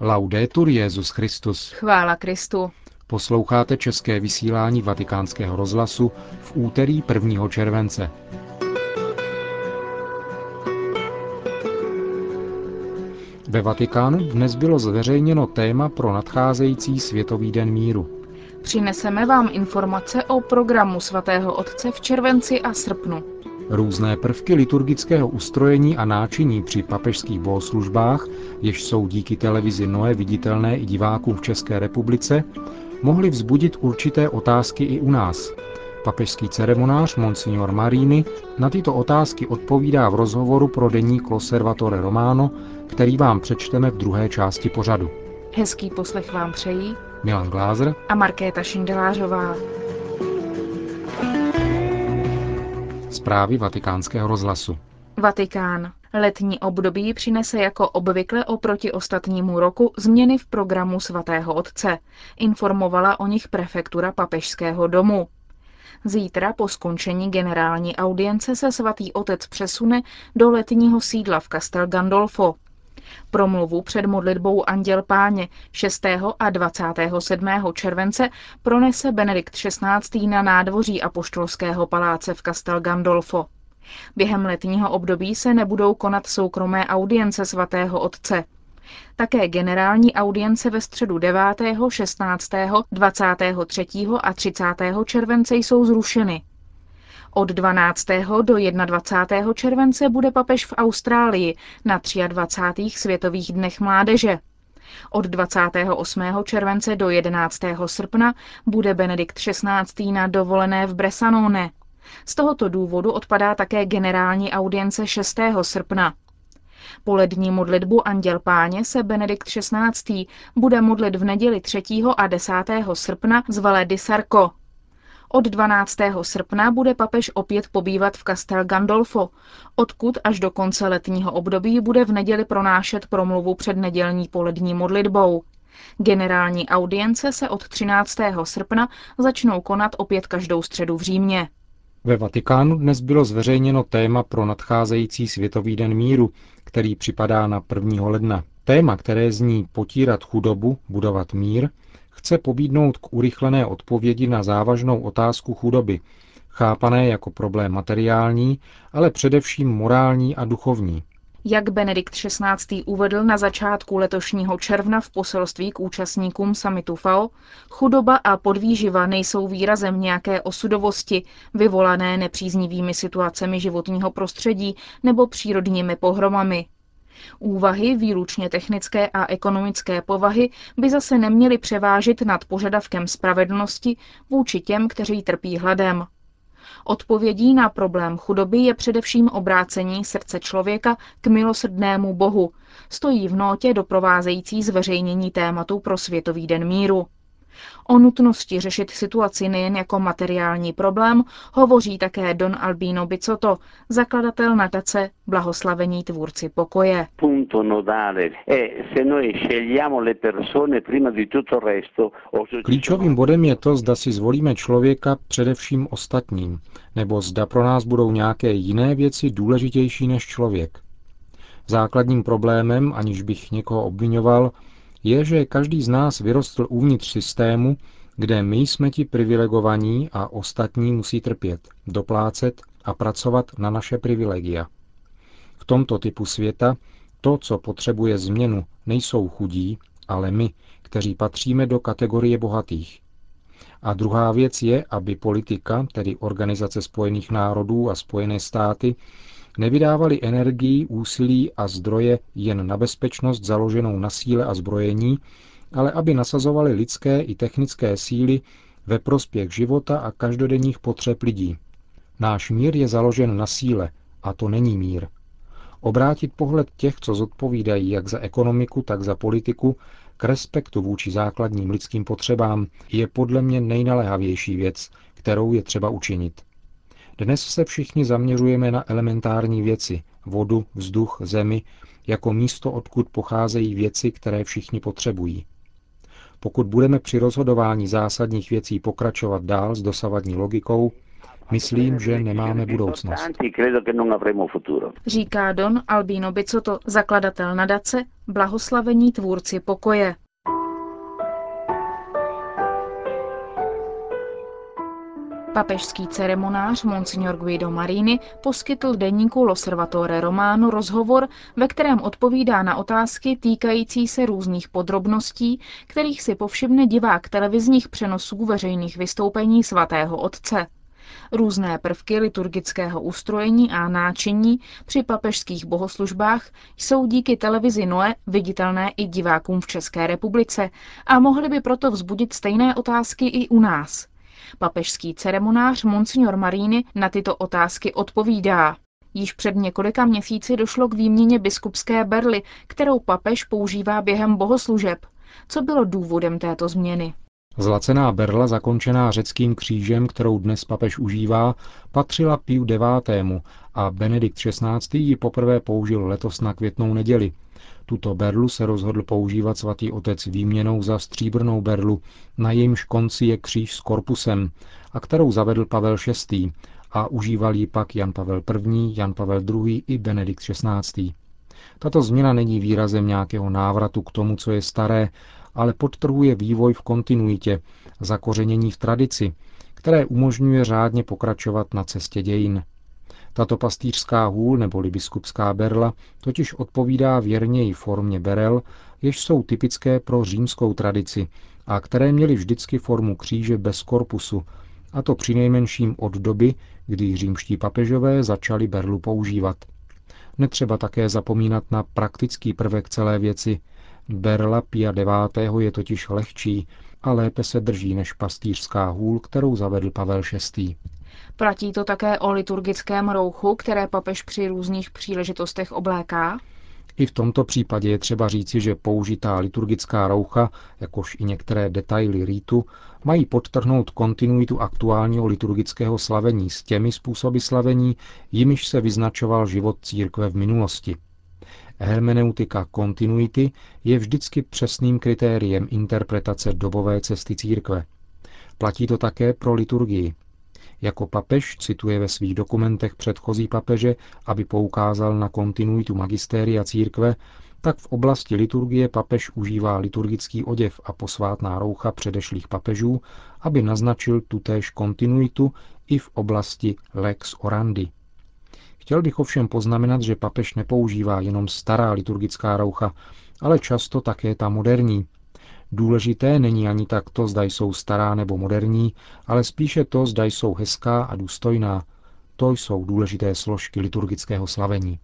Laudetur Jezus Christus. Chvála Kristu. Posloucháte české vysílání Vatikánského rozhlasu v úterý 1. července. Ve Vatikánu dnes bylo zveřejněno téma pro nadcházející Světový den míru. Přineseme vám informace o programu svatého Otce v červenci a srpnu. Různé prvky liturgického ustrojení a náčiní při papežských bohoslužbách, jež jsou díky televizi Noe viditelné i divákům v České republice, mohly vzbudit určité otázky i u nás. Papežský ceremonář Monsignor Marini na tyto otázky odpovídá v rozhovoru pro deník Loservatore Romano, který vám přečteme v druhé části pořadu. Hezký poslech vám přejí Milan Glázer a Markéta Šindelářová. Zprávy vatikánského rozhlasu. Vatikán. Letní období přinese jako obvykle oproti ostatnímu roku změny v programu svatého otce. Informovala o nich prefektura papežského domu. Zítra po skončení generální audience se svatý otec přesune do letního sídla v Castel Gandolfo. Promluvu před modlitbou Anděl Páně 6. a 27. července pronese Benedikt XVI. na nádvoří Apoštolského paláce v Castel Gandolfo. Během letního období se nebudou konat soukromé audience svatého otce. Také generální audience ve středu 9., 16., 23. a 30. července jsou zrušeny. Od 12. do 21. července bude papež v Austrálii na 23. světových dnech mládeže. Od 28. července do 11. srpna bude Benedikt XVI. na dovolené v Bresanone. Z tohoto důvodu odpadá také generální audience 6. srpna. Polední modlitbu Anděl Páně se Benedikt XVI. bude modlit v neděli 3. a 10. srpna z Valle di Sarko. Od 12. srpna bude papež opět pobývat v Castel Gandolfo, odkud až do konce letního období bude v neděli pronášet promluvu před nedělní polední modlitbou. Generální audience se od 13. srpna začnou konat opět každou středu v Římě. Ve Vatikánu dnes bylo zveřejněno téma pro nadcházející Světový den míru, který připadá na 1. ledna. Téma, které zní potírat chudobu, budovat mír, chce pobídnout k urychlené odpovědi na závažnou otázku chudoby, chápané jako problém materiální, ale především morální a duchovní. Jak Benedikt XVI. uvedl na začátku letošního června v poselství k účastníkům samitu FAO, chudoba a podvýživa nejsou výrazem nějaké osudovosti, vyvolané nepříznivými situacemi životního prostředí nebo přírodními pohromami. Úvahy výlučně technické a ekonomické povahy by zase neměly převážit nad požadavkem spravedlnosti vůči těm, kteří trpí hladem. Odpovědí na problém chudoby je především obrácení srdce člověka k milosrdnému Bohu, stojí v notě doprovázející zveřejnění tématu pro Světový den míru. O nutnosti řešit situaci nejen jako materiální problém hovoří také Don Albino Bicotto, zakladatel nadace Blahoslavení tvůrci pokoje. Klíčovým bodem je to, zda si zvolíme člověka především ostatním, nebo zda pro nás budou nějaké jiné věci důležitější než člověk. Základním problémem, aniž bych někoho obvinoval, je, že každý z nás vyrostl uvnitř systému, kde my jsme ti privilegovaní a ostatní musí trpět, doplácet a pracovat na naše privilegia. V tomto typu světa to, co potřebuje změnu, nejsou chudí, ale my, kteří patříme do kategorie bohatých. A druhá věc je, aby politika, tedy Organizace spojených národů a Spojené státy, nevydávali energii, úsilí a zdroje jen na bezpečnost založenou na síle a zbrojení, ale aby nasazovali lidské i technické síly ve prospěch života a každodenních potřeb lidí. Náš mír je založen na síle, a to není mír. Obrátit pohled těch, co zodpovídají jak za ekonomiku, tak za politiku, k respektu vůči základním lidským potřebám je podle mě nejnaléhavější věc, kterou je třeba učinit. Dnes se všichni zaměřujeme na elementární věci, vodu, vzduch, zemi, jako místo, odkud pocházejí věci, které všichni potřebují. Pokud budeme při rozhodování zásadních věcí pokračovat dál s dosavadní logikou, Myslím, že nemáme budoucnost. Říká Don Albino Bicoto, zakladatel nadace Blahoslavení tvůrci pokoje. Papežský ceremonář Monsignor Guido Marini poskytl deníku L'Osservatore Romano rozhovor, ve kterém odpovídá na otázky týkající se různých podrobností, kterých si povšimne divák televizních přenosů veřejných vystoupení svatého otce. Různé prvky liturgického ustrojení a náčiní při papežských bohoslužbách jsou díky televizi Noe viditelné i divákům v České republice a mohly by proto vzbudit stejné otázky i u nás. Papežský ceremonář Monsignor Marini na tyto otázky odpovídá. Již před několika měsíci došlo k výměně biskupské berly, kterou papež používá během bohoslužeb. Co bylo důvodem této změny? Zlacená berla, zakončená řeckým křížem, kterou dnes papež užívá, patřila Piu IX. a Benedikt XVI. ji poprvé použil letos na květnou neděli. Tuto berlu se rozhodl používat svatý otec výměnou za stříbrnou berlu, na jejímž konci je kříž s korpusem, a kterou zavedl Pavel VI. a užíval ji pak Jan Pavel I., Jan Pavel II. i Benedikt XVI. Tato změna není výrazem nějakého návratu k tomu, co je staré, ale podtrhuje vývoj v kontinuitě, zakořenění v tradici, které umožňuje řádně pokračovat na cestě dějin. Tato pastýřská hůl neboli biskupská berla totiž odpovídá věrněji formě berel, jež jsou typické pro římskou tradici a které měly vždycky formu kříže bez korpusu, a to přinejmenším od doby, kdy římští papežové začali berlu používat. Netřeba také zapomínat na praktický prvek celé věci. Berla Pia IX. je totiž lehčí a lépe se drží než pastýřská hůl, kterou zavedl Pavel VI. Platí to také o liturgickém rouchu, které papež při různých příležitostech obléká? I v tomto případě je třeba říci, že použitá liturgická roucha, jakož i některé detaily rýtu, mají podtrhnout kontinuitu aktuálního liturgického slavení s těmi způsoby slavení, jimiž se vyznačoval život církve v minulosti. Hermeneutika kontinuity je vždycky přesným kritériem interpretace dobové cesty církve. Platí to také pro liturgii. Jako papež cituje ve svých dokumentech předchozí papeže, aby poukázal na kontinuitu magistéria církve, tak v oblasti liturgie papež užívá liturgický oděv a posvátná roucha předešlých papežů, aby naznačil tutéž kontinuitu i v oblasti lex orandi. Chtěl bych ovšem poznamenat, že papež nepoužívá jenom stará liturgická roucha, ale často také ta moderní, Důležité není ani tak to, zda jsou stará nebo moderní, ale spíše to, zda jsou hezká a důstojná. To jsou důležité složky liturgického slavení.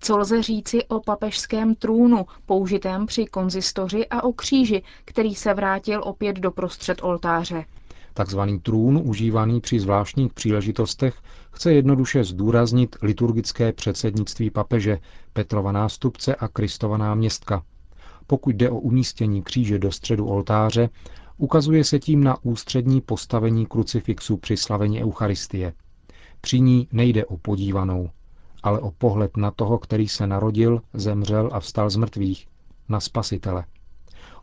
Co lze říci o papežském trůnu, použitém při konzistoři a o kříži, který se vrátil opět do prostřed oltáře? Takzvaný trůn, užívaný při zvláštních příležitostech, chce jednoduše zdůraznit liturgické předsednictví papeže, Petrova nástupce a Kristova náměstka – pokud jde o umístění kříže do středu oltáře, ukazuje se tím na ústřední postavení krucifixu při slavení Eucharistie. Při ní nejde o podívanou, ale o pohled na toho, který se narodil, zemřel a vstal z mrtvých, na spasitele.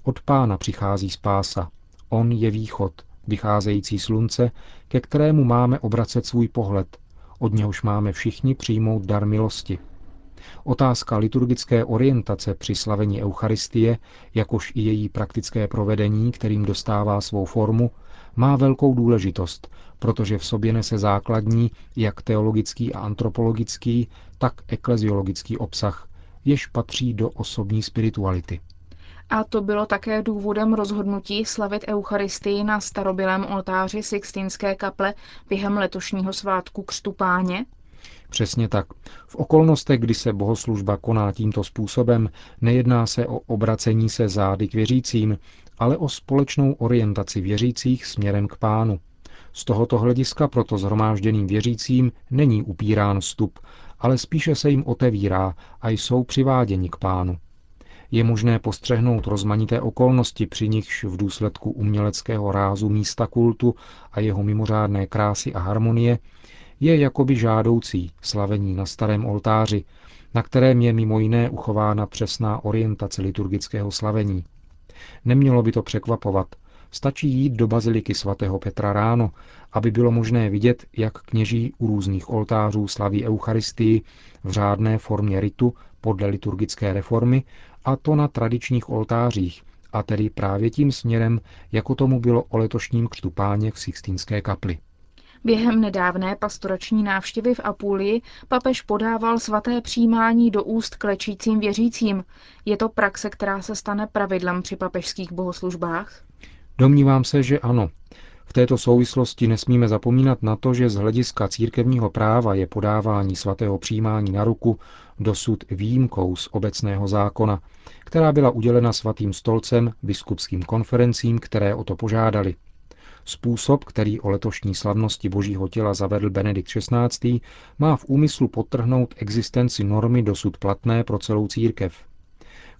Od pána přichází spása. On je východ, vycházející slunce, ke kterému máme obracet svůj pohled, od něhož máme všichni přijmout dar milosti – Otázka liturgické orientace při slavení Eucharistie, jakož i její praktické provedení, kterým dostává svou formu, má velkou důležitost, protože v sobě nese základní jak teologický a antropologický, tak ekleziologický obsah, jež patří do osobní spirituality. A to bylo také důvodem rozhodnutí slavit Eucharistii na starobilém oltáři Sixtinské kaple během letošního svátku Křtu? Přesně tak. V okolnostech, kdy se bohoslužba koná tímto způsobem, nejedná se o obracení se zády k věřícím, ale o společnou orientaci věřících směrem k pánu. Z tohoto hlediska proto zhromážděným věřícím není upírán vstup, ale spíše se jim otevírá a jsou přiváděni k pánu. Je možné postřehnout rozmanité okolnosti, při nichž v důsledku uměleckého rázu místa kultu a jeho mimořádné krásy a harmonie je jakoby žádoucí slavení na starém oltáři, na kterém je mimo jiné uchována přesná orientace liturgického slavení. Nemělo by to překvapovat, Stačí jít do baziliky svatého Petra ráno, aby bylo možné vidět, jak kněží u různých oltářů slaví Eucharistii v řádné formě ritu podle liturgické reformy, a to na tradičních oltářích, a tedy právě tím směrem, jako tomu bylo o letošním křtu páně v Sixtínské kapli. Během nedávné pastorační návštěvy v Apulii papež podával svaté přijímání do úst klečícím věřícím. Je to praxe, která se stane pravidlem při papežských bohoslužbách? Domnívám se, že ano. V této souvislosti nesmíme zapomínat na to, že z hlediska církevního práva je podávání svatého přijímání na ruku dosud výjimkou z obecného zákona, která byla udělena svatým stolcem biskupským konferencím, které o to požádali. Způsob, který o letošní slavnosti Božího těla zavedl Benedikt XVI., má v úmyslu potrhnout existenci normy dosud platné pro celou církev.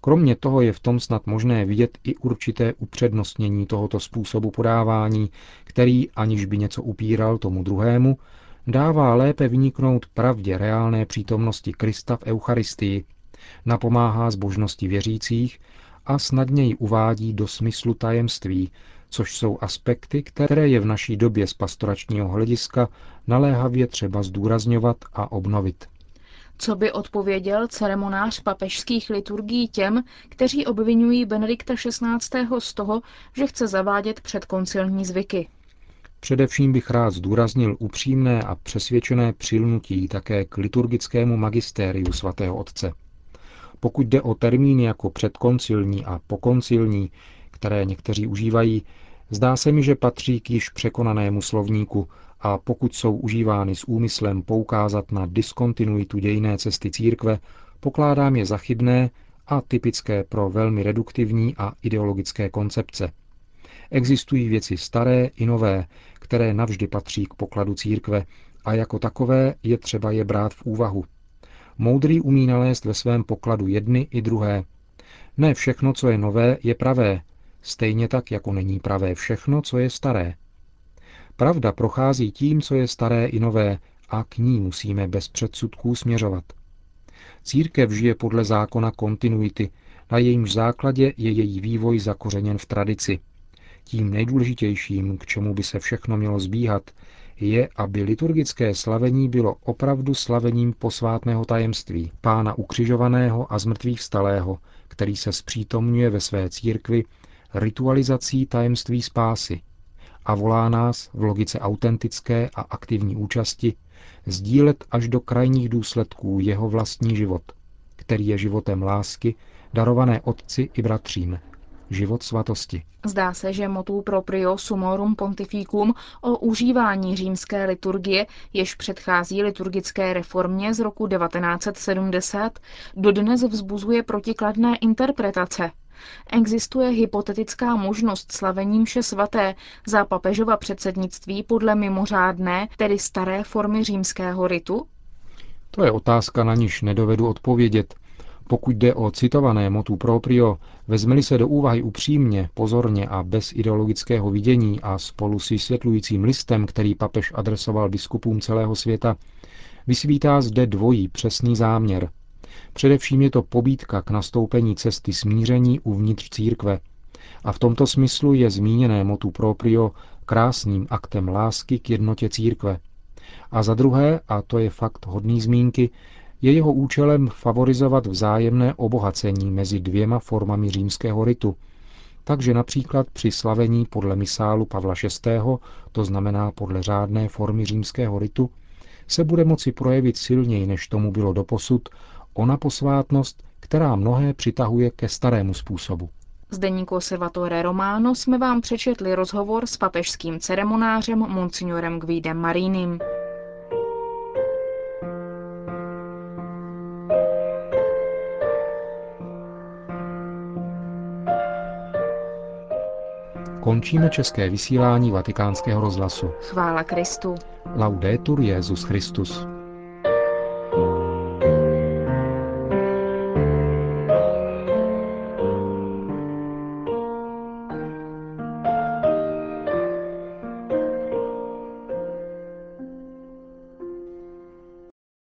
Kromě toho je v tom snad možné vidět i určité upřednostnění tohoto způsobu podávání, který, aniž by něco upíral tomu druhému, dává lépe vyniknout pravdě reálné přítomnosti Krista v Eucharistii, napomáhá zbožnosti věřících a snadněji uvádí do smyslu tajemství, což jsou aspekty, které je v naší době z pastoračního hlediska naléhavě třeba zdůrazňovat a obnovit. Co by odpověděl ceremonář papežských liturgií těm, kteří obvinují Benedikta XVI. z toho, že chce zavádět předkoncilní zvyky? Především bych rád zdůraznil upřímné a přesvědčené přilnutí také k liturgickému magistériu svatého otce. Pokud jde o termíny jako předkoncilní a pokoncilní, které někteří užívají, zdá se mi, že patří k již překonanému slovníku a pokud jsou užívány s úmyslem poukázat na diskontinuitu dějné cesty církve, pokládám je za chybné a typické pro velmi reduktivní a ideologické koncepce. Existují věci staré i nové, které navždy patří k pokladu církve a jako takové je třeba je brát v úvahu. Moudrý umí nalézt ve svém pokladu jedny i druhé. Ne všechno, co je nové, je pravé, stejně tak, jako není pravé všechno, co je staré. Pravda prochází tím, co je staré i nové, a k ní musíme bez předsudků směřovat. Církev žije podle zákona kontinuity, na jejímž základě je její vývoj zakořeněn v tradici. Tím nejdůležitějším, k čemu by se všechno mělo zbíhat, je, aby liturgické slavení bylo opravdu slavením posvátného tajemství, pána ukřižovaného a zmrtvých vstalého, který se zpřítomňuje ve své církvi ritualizací tajemství spásy a volá nás v logice autentické a aktivní účasti sdílet až do krajních důsledků jeho vlastní život, který je životem lásky, darované otci i bratřím, život svatosti. Zdá se, že motu proprio sumorum pontificum o užívání římské liturgie, jež předchází liturgické reformě z roku 1970, dodnes vzbuzuje protikladné interpretace. Existuje hypotetická možnost slavení mše svaté za papežova předsednictví podle mimořádné, tedy staré formy římského ritu? To je otázka, na niž nedovedu odpovědět, pokud jde o citované motu proprio, vezmeli se do úvahy upřímně, pozorně a bez ideologického vidění a spolu s vysvětlujícím listem, který papež adresoval biskupům celého světa, vysvítá zde dvojí přesný záměr. Především je to pobídka k nastoupení cesty smíření uvnitř církve. A v tomto smyslu je zmíněné motu proprio krásným aktem lásky k jednotě církve. A za druhé, a to je fakt hodný zmínky, je jeho účelem favorizovat vzájemné obohacení mezi dvěma formami římského ritu. Takže například při slavení podle misálu Pavla VI., to znamená podle řádné formy římského ritu, se bude moci projevit silněji, než tomu bylo doposud, ona posvátnost, která mnohé přitahuje ke starému způsobu. Z deníku Osservatore Romano jsme vám přečetli rozhovor s papežským ceremonářem Monsignorem Guidem Marinim. Končíme české vysílání vatikánského rozhlasu. Chvála Kristu. Laudetur Jezus Christus.